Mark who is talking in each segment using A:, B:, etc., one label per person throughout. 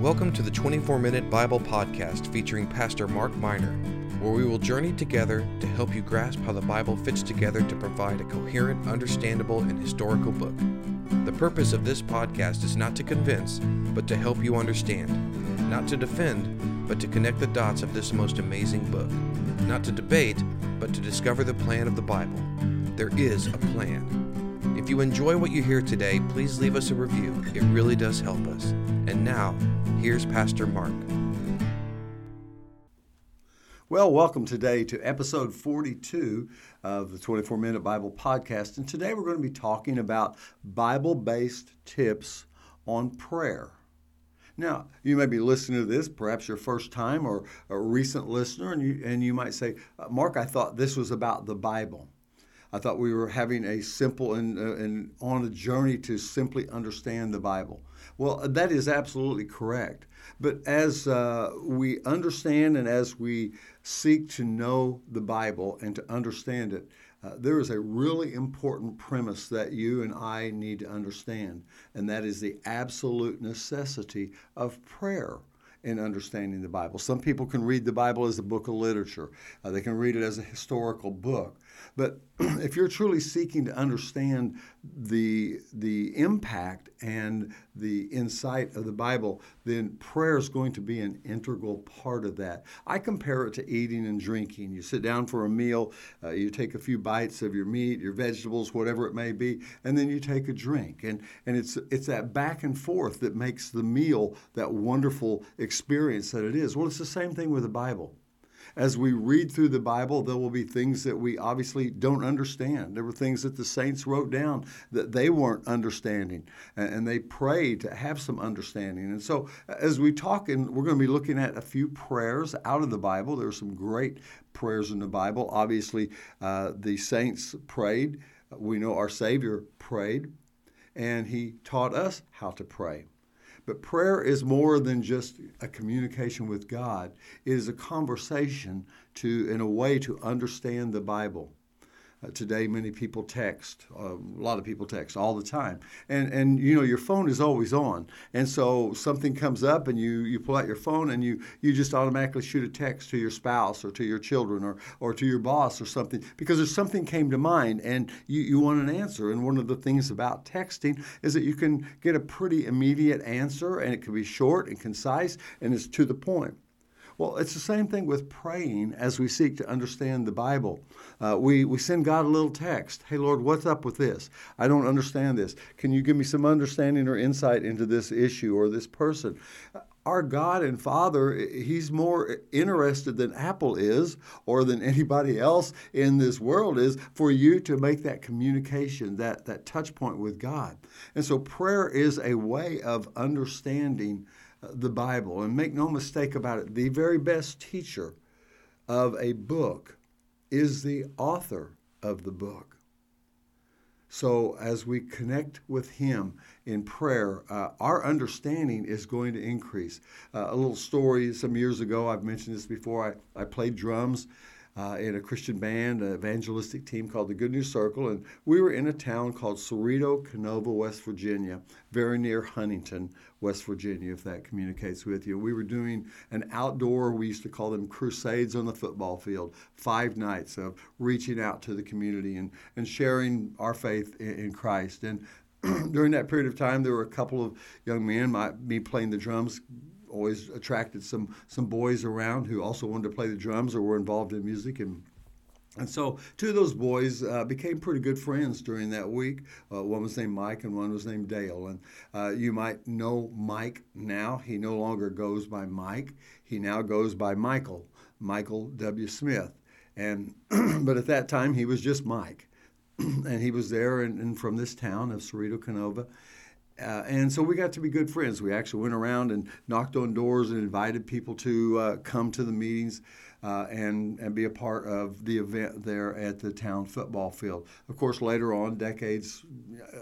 A: Welcome to the 24 Minute Bible Podcast featuring Pastor Mark Miner, where we will journey together to help you grasp how the Bible fits together to provide a coherent, understandable, and historical book. The purpose of this podcast is not to convince, but to help you understand, not to defend, but to connect the dots of this most amazing book, not to debate, but to discover the plan of the Bible. There is a plan. If you enjoy what you hear today, please leave us a review. It really does help us. And now, here's Pastor Mark.
B: Well, welcome today to episode 42 of the 24 Minute Bible Podcast. And today we're going to be talking about Bible based tips on prayer. Now, you may be listening to this, perhaps your first time or a recent listener, and you, and you might say, Mark, I thought this was about the Bible. I thought we were having a simple and, uh, and on a journey to simply understand the Bible. Well, that is absolutely correct. But as uh, we understand and as we seek to know the Bible and to understand it, uh, there is a really important premise that you and I need to understand, and that is the absolute necessity of prayer in understanding the Bible. Some people can read the Bible as a book of literature, uh, they can read it as a historical book. But if you're truly seeking to understand the, the impact and the insight of the Bible, then prayer is going to be an integral part of that. I compare it to eating and drinking. You sit down for a meal, uh, you take a few bites of your meat, your vegetables, whatever it may be, and then you take a drink. And, and it's, it's that back and forth that makes the meal that wonderful experience that it is. Well, it's the same thing with the Bible as we read through the Bible, there will be things that we obviously don't understand. There were things that the saints wrote down that they weren't understanding, and they prayed to have some understanding. And so, as we talk, and we're going to be looking at a few prayers out of the Bible. There are some great prayers in the Bible. Obviously, uh, the saints prayed. We know our Savior prayed, and He taught us how to pray. But prayer is more than just a communication with God. It is a conversation to, in a way, to understand the Bible. Uh, today, many people text. Uh, a lot of people text all the time, and and you know your phone is always on. And so something comes up, and you you pull out your phone, and you you just automatically shoot a text to your spouse or to your children or or to your boss or something because there's something came to mind, and you you want an answer. And one of the things about texting is that you can get a pretty immediate answer, and it can be short and concise, and it's to the point. Well, it's the same thing with praying as we seek to understand the Bible. Uh, we, we send God a little text. Hey, Lord, what's up with this? I don't understand this. Can you give me some understanding or insight into this issue or this person? Our God and Father, He's more interested than Apple is or than anybody else in this world is for you to make that communication, that, that touch point with God. And so prayer is a way of understanding the Bible. And make no mistake about it, the very best teacher of a book is the author of the book. So, as we connect with Him in prayer, uh, our understanding is going to increase. Uh, a little story some years ago, I've mentioned this before, I, I played drums uh, in a Christian band, an evangelistic team called the Good News Circle, and we were in a town called Ceredo Kenova, West Virginia, very near Huntington, West Virginia, if that communicates with you. We were doing an outdoor, we used to call them crusades on the football field, five nights of reaching out to the community and, and sharing our faith in, in Christ. And during that period of time, there were a couple of young men, my, me playing the drums, always attracted some some boys around who also wanted to play the drums or were involved in music and and so two of those boys uh, became pretty good friends during that week. Uh, one was named Mike and one was named Dale. And uh, you might know Mike now. He no longer goes by Mike. He now goes by Michael, Michael W. Smith. And but at that time he was just Mike, and he was there and, and from this town of Ceredo Kenova. Uh, and so we got to be good friends. We actually went around and knocked on doors and invited people to uh, come to the meetings uh, and, and be a part of the event there at the town football field. Of course, later on, decades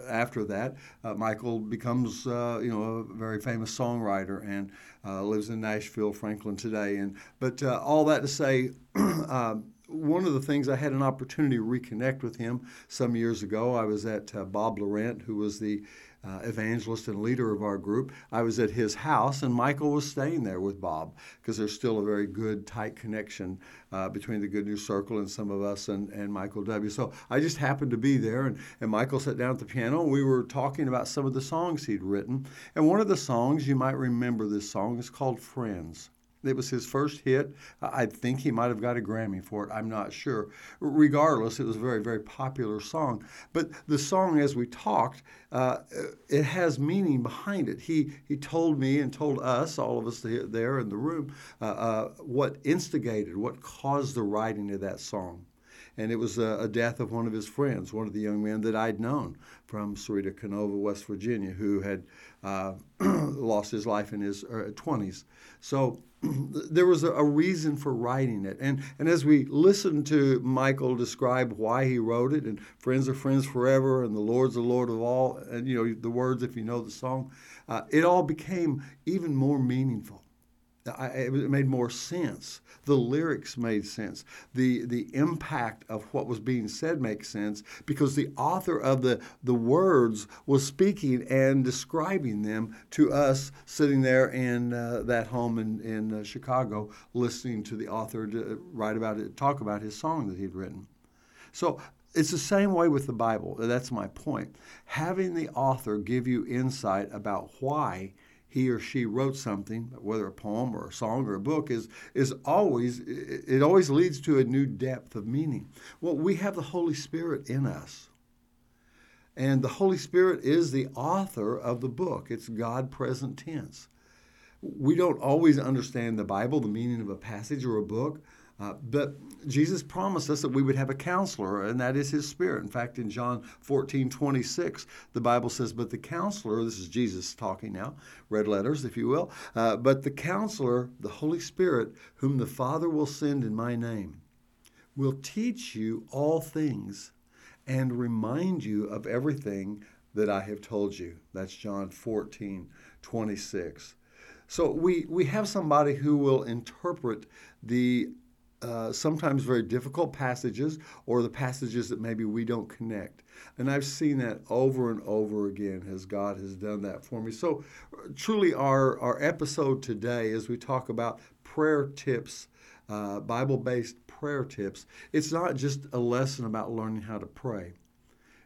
B: after that, uh, Michael becomes uh, you know a very famous songwriter and uh, lives in Nashville, Franklin today. And but all that to say. one of the things I had an opportunity to reconnect with him some years ago. I was at uh, Bob Laurent, who was the uh, evangelist and leader of our group. I was at his house, and Michael was staying there with Bob because there's still a very good, tight connection uh, between the Good News Circle and some of us and, and Michael W. So I just happened to be there, and, and Michael sat down at the piano, and we were talking about some of the songs he'd written. And one of the songs, you might remember this song, is called Friends. It was his first hit. I think he might have got a Grammy for it. I'm not sure. Regardless, it was a very, very popular song. But the song, as we talked, uh, it has meaning behind it. He he told me and told us, all of us there in the room, uh, uh, what instigated, what caused the writing of that song and it was a, a, death of one of his friends, one of the young men that I'd known from Ceredo Kenova, West Virginia, who had uh, lost his life in his uh, 20s. So there was a, a, reason for writing it. And, and as we listened to Michael describe why he wrote it, and friends are friends forever, and the Lord's the Lord of all, and you know the words if you know the song, uh, it all became even more meaningful. I, it made more sense. The lyrics made sense. The the impact of what was being said makes sense because the author of the the words was speaking and describing them to us sitting there in uh, that home in in uh, Chicago, listening to the author to write about it, talk about his song that he'd written. So it's the same way with the Bible. That's my point. Having the author give you insight about why he or she wrote something, whether a poem or a song or a book, is, is always, it always leads to a new depth of meaning. Well, we have the Holy Spirit in us. And the Holy Spirit is the author of the book. It's God present tense. We don't always understand the Bible, the meaning of a passage or a book, uh, but Jesus promised us that we would have a counselor, and that is his spirit. In fact, in John 14, 26, the Bible says, But the counselor, this is Jesus talking now, red letters, if you will, uh, but the counselor, the Holy Spirit, whom the Father will send in my name, will teach you all things and remind you of everything that I have told you. That's John 14, 26. So we, we have somebody who will interpret the uh, sometimes very difficult passages or the passages that maybe we don't connect. And I've seen that over and over again as God has done that for me. So, truly, our, our episode today, as we talk about prayer tips, uh, Bible based prayer tips, it's not just a lesson about learning how to pray.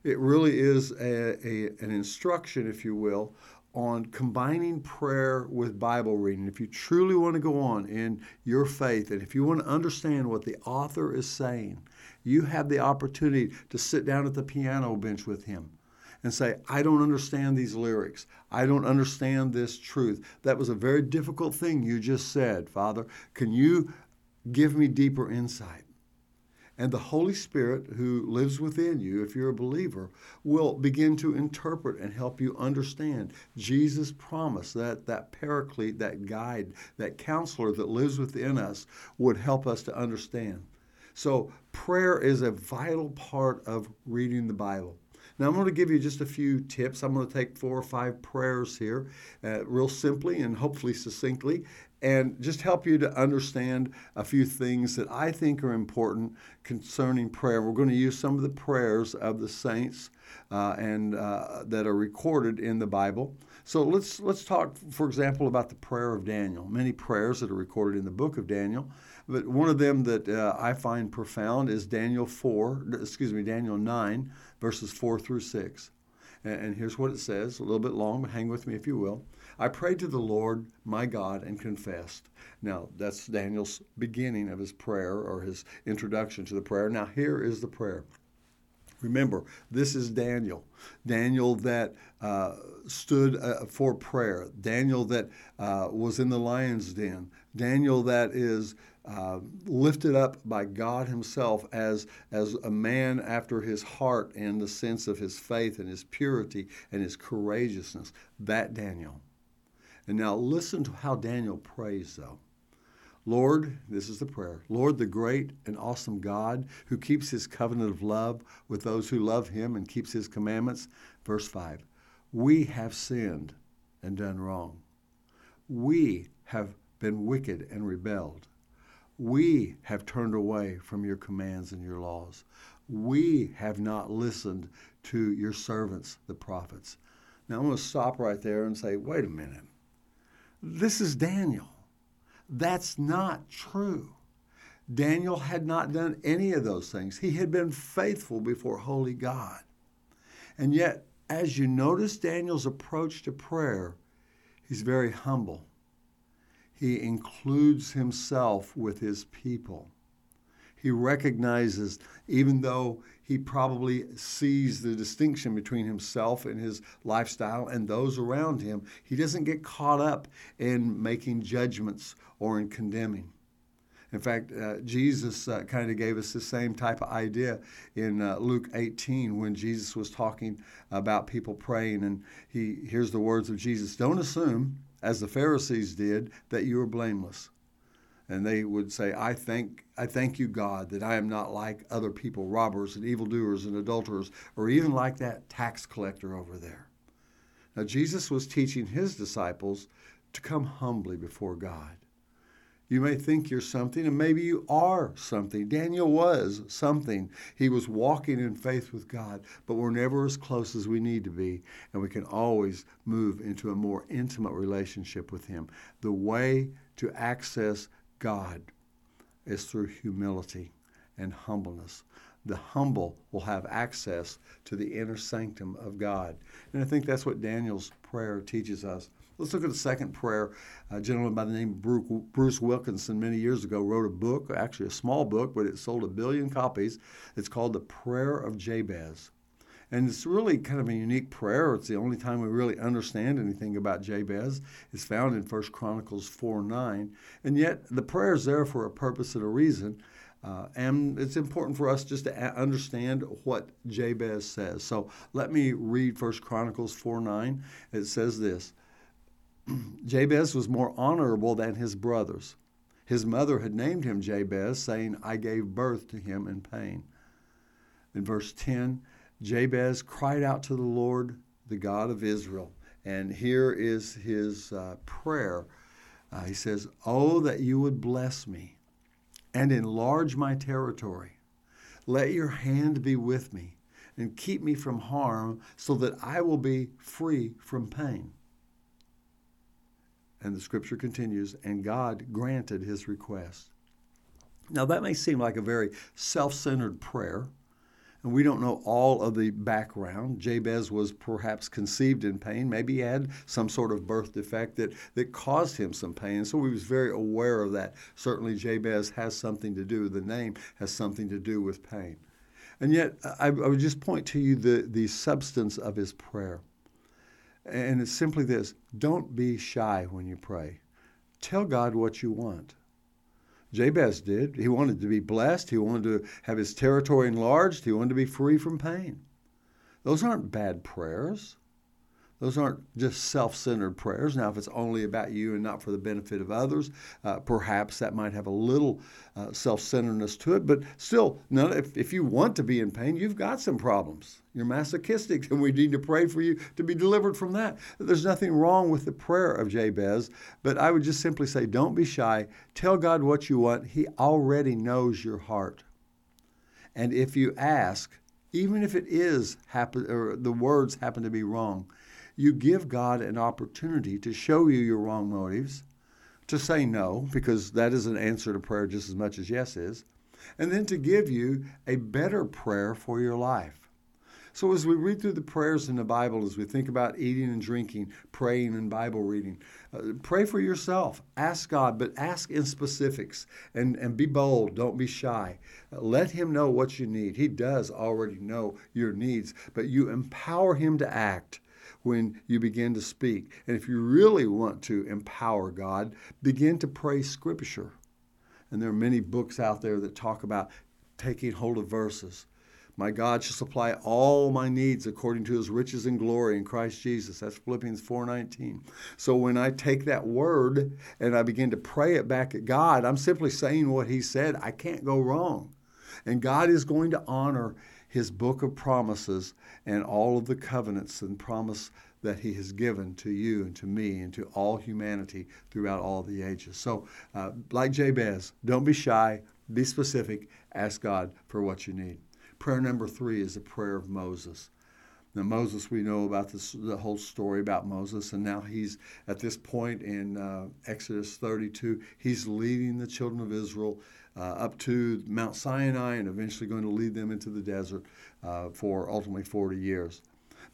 B: It really is a, a, an instruction, if you will, on combining prayer with Bible reading. If you truly want to go on in your faith and if you want to understand what the author is saying, you have the opportunity to sit down at the piano bench with him and say, I don't understand these lyrics. I don't understand this truth. That was a very difficult thing you just said, Father. Can you give me deeper insight? And the Holy Spirit, who lives within you, if you're a believer, will begin to interpret and help you understand. Jesus promised that that paraclete, that guide, that counselor that lives within us would help us to understand. So, prayer is a vital part of reading the Bible. Now, I'm going to give you just a few tips. I'm going to take four or five prayers here, uh, real simply and hopefully succinctly, and just help you to understand a few things that I think are important concerning prayer. We're going to use some of the prayers of the saints uh, and uh, that are recorded in the Bible. So let's let's talk, for example, about the prayer of Daniel. Many prayers that are recorded in the book of Daniel, but one of them that uh, I find profound is Daniel four, excuse me, Daniel nine, verses four through six. And, and here's what it says, a little bit long, but hang with me if you will. I prayed to the Lord my God and confessed. Now, that's Daniel's beginning of his prayer or his introduction to the prayer. Now, here is the prayer. Remember, this is Daniel. Daniel that uh, stood uh, for prayer. Daniel that uh, was in the lion's den. Daniel that is uh, lifted up by God Himself as, as a man after His heart in the sense of his faith and his purity and his courageousness. That Daniel. And now listen to how Daniel prays, though. Lord, this is the prayer. Lord, the great and awesome God who keeps his covenant of love with those who love him and keeps his commandments. Verse 5 We have sinned and done wrong. We have been wicked and rebelled. We have turned away from your commands and your laws. We have not listened to your servants, the prophets. Now I'm going to stop right there and say, wait a minute. This is Daniel. That's not true. Daniel had not done any of those things. He had been faithful before holy God. And yet, as you notice Daniel's approach to prayer, he's very humble. He includes himself with his people. He recognizes, even though he probably sees the distinction between himself and his lifestyle and those around him, he doesn't get caught up in making judgments or in condemning. In fact, uh, Jesus uh, kind of gave us the same type of idea in uh, Luke 18 when Jesus was talking about people praying. And he here's the words of Jesus Don't assume, as the Pharisees did, that you are blameless. And they would say, I thank, I thank you, God, that I am not like other people, robbers and evildoers and adulterers, or even like that tax collector over there. Now, Jesus was teaching his disciples to come humbly before God you may think you're something, and maybe you are something. Daniel was something. He was walking in faith with God, but we're never as close as we need to be, and we can always move into a more intimate relationship with Him. The way to access God is through humility and humbleness. The humble will have access to the inner sanctum of God. And I think that's what Daniel's prayer teaches us. Let's look at the second prayer. A gentleman by the name of Bruce Wilkinson many years ago wrote a book, actually a small book, but it sold a billion copies. It's called The Prayer of Jabez. And it's really kind of a unique prayer. It's the only time we really understand anything about Jabez. It's found in 1 Chronicles 4 9. And yet the prayer is there for a purpose and a reason. Uh, and it's important for us just to understand what Jabez says. So let me read 1 Chronicles 4 9. It says this Jabez was more honorable than his brothers. His mother had named him Jabez, saying, I gave birth to him in pain. In verse 10, Jabez cried out to the Lord, the God of Israel. And here is his uh, prayer. Uh, he says, Oh, that you would bless me and enlarge my territory. Let your hand be with me and keep me from harm so that I will be free from pain. And the scripture continues, and God granted his request. Now, that may seem like a very self centered prayer, and we don't know all of the background. Jabez was perhaps conceived in pain. Maybe he had some sort of birth defect that, that caused him some pain. So he was very aware of that. Certainly, Jabez has something to do, the name has something to do with pain. And yet, I, I would just point to you the, the substance of his prayer. And it's simply this don't be shy when you pray. Tell God what you want. Jabez did. He wanted to be blessed. He wanted to have his territory enlarged. He wanted to be free from pain. Those aren't bad prayers. Those aren't just self centered prayers. Now, if it's only about you and not for the benefit of others, uh, perhaps that might have a little uh, self centeredness to it. But still, if, if you want to be in pain, you've got some problems. You're masochistic, and we need to pray for you to be delivered from that. There's nothing wrong with the prayer of Jabez, but I would just simply say don't be shy. Tell God what you want. He already knows your heart. And if you ask, even if it is happen or the words happen to be wrong, you give God an opportunity to show you your wrong motives, to say no, because that is an answer to prayer just as much as yes is, and then to give you a better prayer for your life. So, as we read through the prayers in the Bible, as we think about eating and drinking, praying and Bible reading, uh, pray for yourself. Ask God, but ask in specifics and, and be bold. Don't be shy. Let Him know what you need. He does already know your needs, but you empower Him to act when you begin to speak. And if you really want to empower God, begin to pray Scripture. And there are many books out there that talk about taking hold of verses. My God shall supply all my needs according to his riches and glory in Christ Jesus. That's Philippians 4:19. So when I take that word and I begin to pray it back at God, I'm simply saying what he said. I can't go wrong. And God is going to honor his book of promises and all of the covenants and promise that he has given to you and to me and to all humanity throughout all the ages. So, uh, like Jabez, don't be shy, be specific, ask God for what you need. Prayer number three is the prayer of Moses. Now, Moses, we know about this, the whole story about Moses, and now he's at this point in uh, Exodus 32, he's leading the children of Israel uh, up to Mount Sinai and eventually going to lead them into the desert uh, for ultimately 40 years.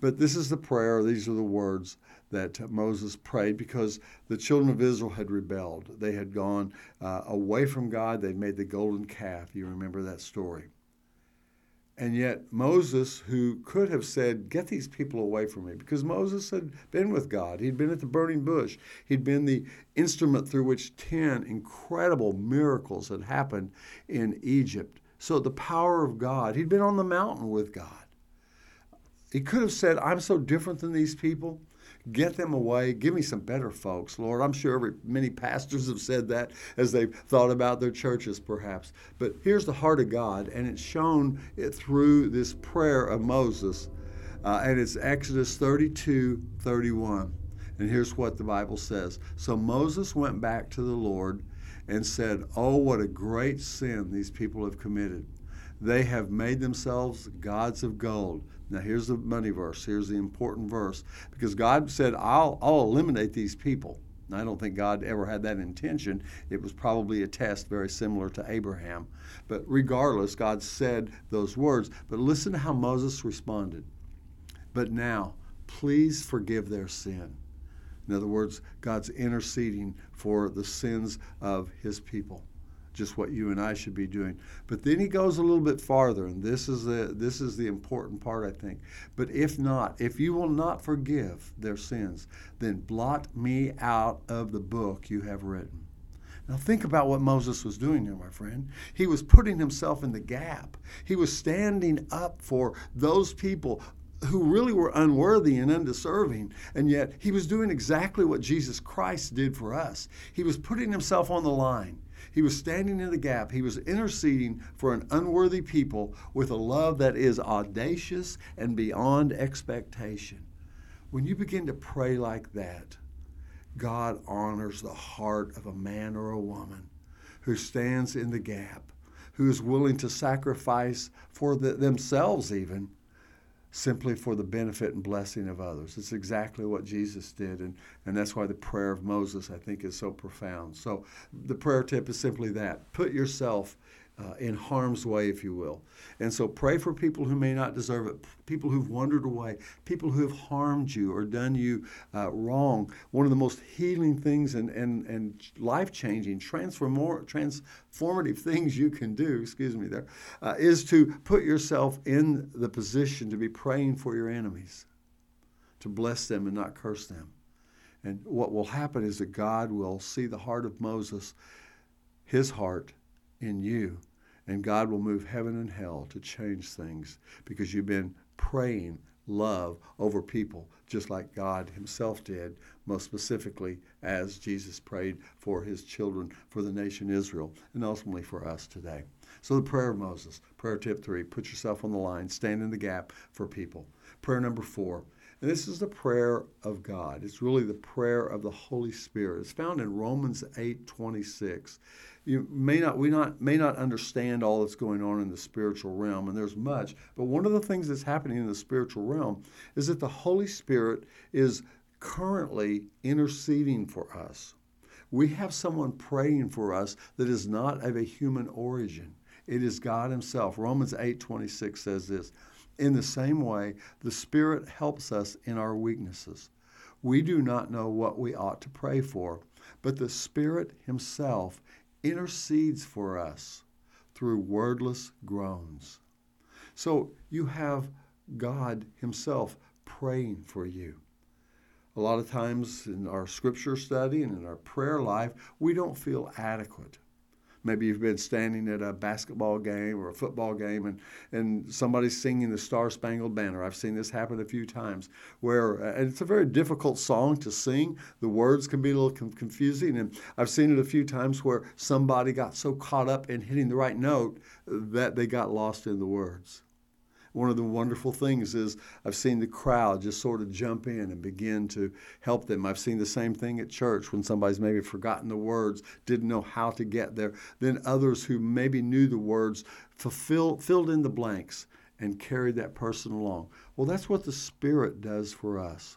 B: But this is the prayer, these are the words that Moses prayed because the children of Israel had rebelled. They had gone uh, away from God, they'd made the golden calf. You remember that story. And yet, Moses, who could have said, Get these people away from me, because Moses had been with God. He'd been at the burning bush. He'd been the instrument through which 10 incredible miracles had happened in Egypt. So, the power of God, he'd been on the mountain with God. He could have said, I'm so different than these people. Get them away. Give me some better folks, Lord. I'm sure every, many pastors have said that as they've thought about their churches, perhaps. But here's the heart of God, and it's shown it through this prayer of Moses. Uh, and it's Exodus 32 31. And here's what the Bible says So Moses went back to the Lord and said, Oh, what a great sin these people have committed. They have made themselves gods of gold. Now, here's the money verse. Here's the important verse. Because God said, I'll, I'll eliminate these people. I don't think God ever had that intention. It was probably a test very similar to Abraham. But regardless, God said those words. But listen to how Moses responded. But now, please forgive their sin. In other words, God's interceding for the sins of his people just what you and I should be doing. But then he goes a little bit farther, and this is the this is the important part, I think. But if not, if you will not forgive their sins, then blot me out of the book you have written. Now, think about what Moses was doing here, my friend. He was putting himself in the gap. He was standing up for those people who really were unworthy and undeserving, and yet he was doing exactly what Jesus Christ did for us. He was putting himself on the line. He was standing in the gap. He was interceding for an unworthy people with a love that is audacious and beyond expectation. When you begin to pray like that, God honors the heart of a man or a woman who stands in the gap, who is willing to sacrifice for the, themselves, even simply for the benefit and blessing of others. It's exactly what Jesus did, and, and that's why the prayer of Moses, I think, is so profound. So the prayer tip is simply that put yourself uh, in harm's way, if you will. And so pray for people who may not deserve it, people who've wandered away, people who have harmed you or done you uh, wrong. One of the most healing things and, and, and life changing, transformative things you can do, excuse me, there, uh, is to put yourself in the position to be praying for your enemies, to bless them and not curse them. And what will happen is that God will see the heart of Moses, his heart in you and God will move heaven and hell to change things because you've been praying love over people, just like God Himself did, most specifically as Jesus prayed for His children, for the nation Israel, and ultimately for us today. So, the prayer of Moses, prayer tip three put yourself on the line, stand in the gap for people. Prayer number four, and this is the prayer of God. It's really the prayer of the Holy Spirit. It's found in Romans 8 26 you may not we not may not understand all that's going on in the spiritual realm and there's much but one of the things that's happening in the spiritual realm is that the holy spirit is currently interceding for us. We have someone praying for us that is not of a human origin. It is god himself. Romans 8:26 says this in the same way the spirit helps us in our weaknesses. We do not know what we ought to pray for but the spirit himself intercedes for us through wordless groans. So you have God Himself praying for you. A lot of times in our scripture study and in our prayer life, we don't feel adequate. Maybe you've been standing at a basketball game or a football game and, and somebody's singing the Star Spangled Banner. I've seen this happen a few times where and it's a very difficult song to sing. The words can be a little confusing. And I've seen it a few times where somebody got so caught up in hitting the right note that they got lost in the words one of the wonderful things is I've seen the crowd just sort of jump in and begin to help them. I've seen the same thing at church when somebody's maybe forgotten the words, didn't know how to get there. Then others who maybe knew the words fulfill, filled in the blanks and carried that person along. Well, that's what the Spirit does for us.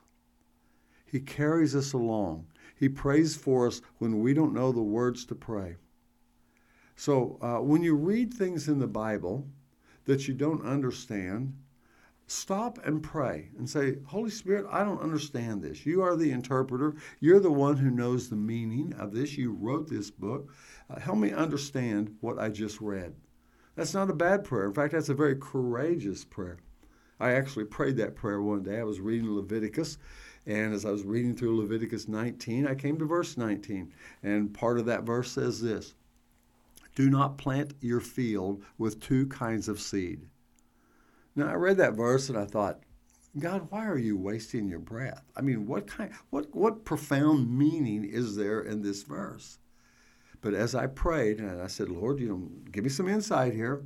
B: He carries us along. He prays for us when we don't know the words to pray. So uh, when you read things in the Bible that you don't understand, stop and pray and say, Holy Spirit, I don't understand this. You are the interpreter. You're the one who knows the meaning of this. You wrote this book. Uh, help me understand what I just read. That's not a bad prayer. In fact, that's a very courageous prayer. I actually prayed that prayer one day. I was reading Leviticus, and as I was reading through Leviticus 19, I came to verse 19. And part of that verse says this Do not plant your field with two kinds of seed. Now, I read that verse and I thought, God, why are you wasting your breath? I mean, what kind, what, what profound meaning is there in this verse? But as I prayed and I said, Lord, you know, give me some insight here.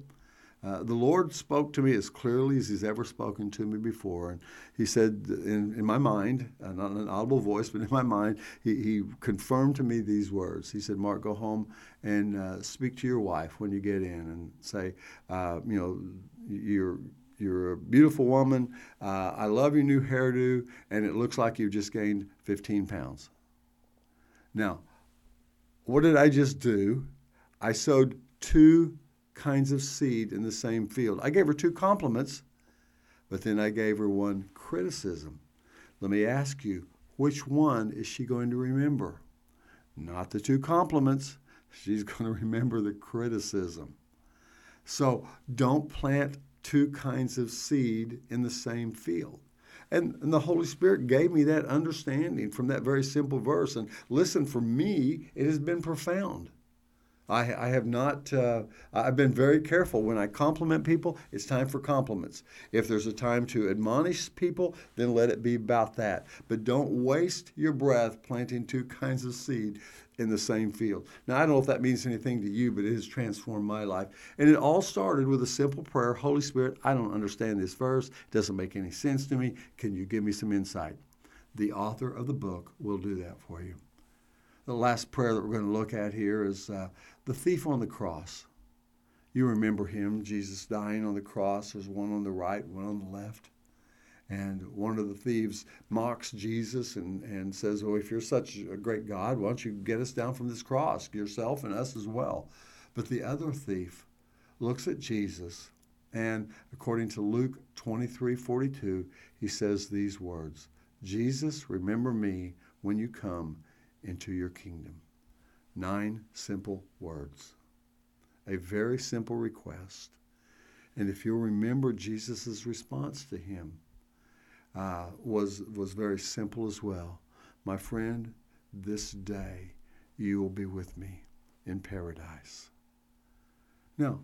B: Uh, the Lord spoke to me as clearly as He's ever spoken to me before. And He said, in, in my mind, uh, not an audible voice, but in my mind, He, he confirmed to me these words. He said, Mark, go home and uh, speak to your wife when you get in and say, uh, you know, you're you're a beautiful woman. Uh, I love your new hairdo, and it looks like you've just gained 15 pounds. Now, what did I just do? I sowed two kinds of seed in the same field. I gave her two compliments, but then I gave her one criticism. Let me ask you, which one is she going to remember? Not the two compliments. She's going to remember the criticism. So don't plant two kinds of seed in the same field. And, and, the Holy Spirit gave me that understanding from that very simple verse. And listen, for me, it has been profound. I, I have not, uh, I've been very careful. When I compliment people, it's time for compliments. If there's a time to admonish people, then let it be about that. But don't waste your breath planting two kinds of seed in the same field. Now, I don't know if that means anything to you, but it has transformed my life. And it all started with a simple prayer Holy Spirit, I don't understand this verse. It doesn't make any sense to me. Can you give me some insight? The author of the book will do that for you. The last prayer that we're going to look at here is uh, the thief on the cross. You remember him, Jesus dying on the cross. There's one on the right, one on the left. And one of the thieves mocks Jesus and, and says, Oh, if you're such a great God, why don't you get us down from this cross, yourself and us as well? But the other thief looks at Jesus, and according to Luke 23 42, he says these words Jesus, remember me when you come into your kingdom. Nine simple words. A very simple request. And if you'll remember Jesus' response to him, uh, was, was very simple as well. My friend, this day you will be with me in paradise. Now,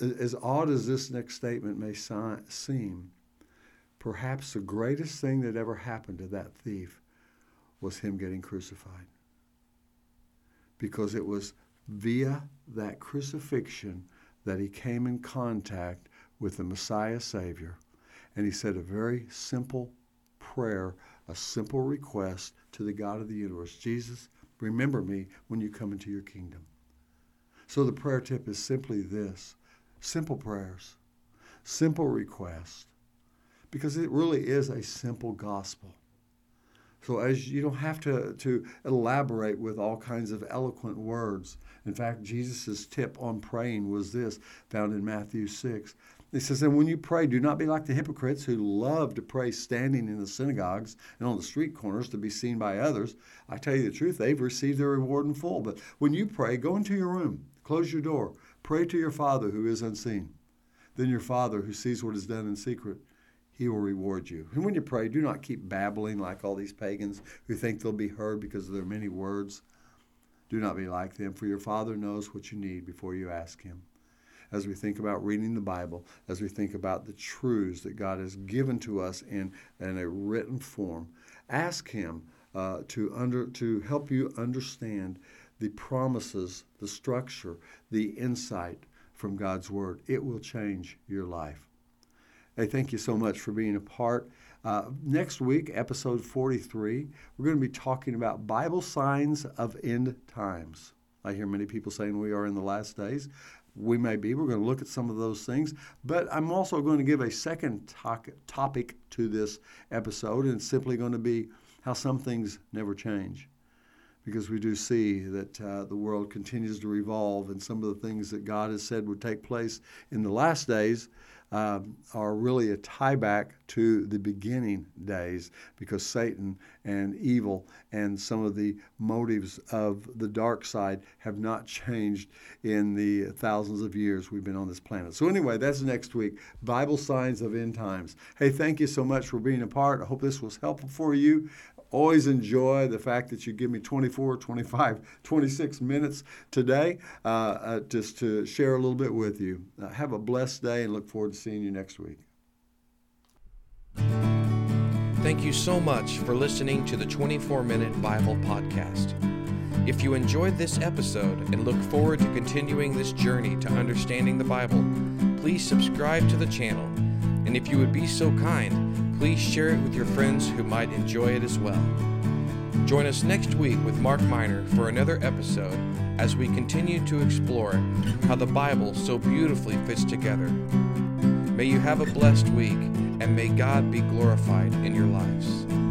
B: as odd as this next statement may seem, perhaps the greatest thing that ever happened to that thief was him getting crucified. Because it was via that crucifixion that he came in contact with the Messiah Savior and he said a very simple prayer, a simple request to the God of the universe Jesus, remember me when you come into your kingdom. So the prayer tip is simply this simple prayers, simple requests, because it really is a simple gospel. So as you don't have to, to elaborate with all kinds of eloquent words. In fact, Jesus' tip on praying was this, found in Matthew 6. He says, And when you pray, do not be like the hypocrites who love to pray standing in the synagogues and on the street corners to be seen by others. I tell you the truth, they've received their reward in full. But when you pray, go into your room, close your door, pray to your Father who is unseen. Then your Father who sees what is done in secret, he will reward you. And when you pray, do not keep babbling like all these pagans who think they'll be heard because of their many words. Do not be like them, for your Father knows what you need before you ask Him as we think about reading the Bible, as we think about the truths that God has given to us in, in a written form. Ask Him uh, to, under, to help you understand the promises, the structure, the insight from God's Word. It will change your life. Hey, thank you so much for being a part. Uh, next week, episode 43, we're going to be talking about Bible signs of end times. I hear many people saying we are in the last days. We may be. We're going to look at some of those things. But I'm also going to give a second to- topic to this episode, and it's simply going to be how some things never change because we do see that uh, the world continues to revolve, and some of the things that God has said would take place in the last days um, are really a tie back to the beginning days because Satan and evil and some of the motives of the dark side have not changed in the thousands of years we've been on this planet. So, anyway, that's next week Bible Signs of End Times. Hey, thank you so much for being a part. I hope this was helpful for you always enjoy the fact that you give me 24, 25, 26 minutes today uh, uh, just to share a little bit with you. Uh, have a blessed day and look forward to seeing you next week.
A: Thank you so much for listening to the 24 Minute Bible Podcast. If you enjoyed this episode and look forward to continuing this journey to understanding the Bible, please subscribe to the channel. And if you would be so kind, please share it with your friends who might enjoy it as well. Join us next week with Mark Miner for another episode as we continue to explore how the Bible so beautifully fits together. May you have a blessed week and may God be glorified in your lives.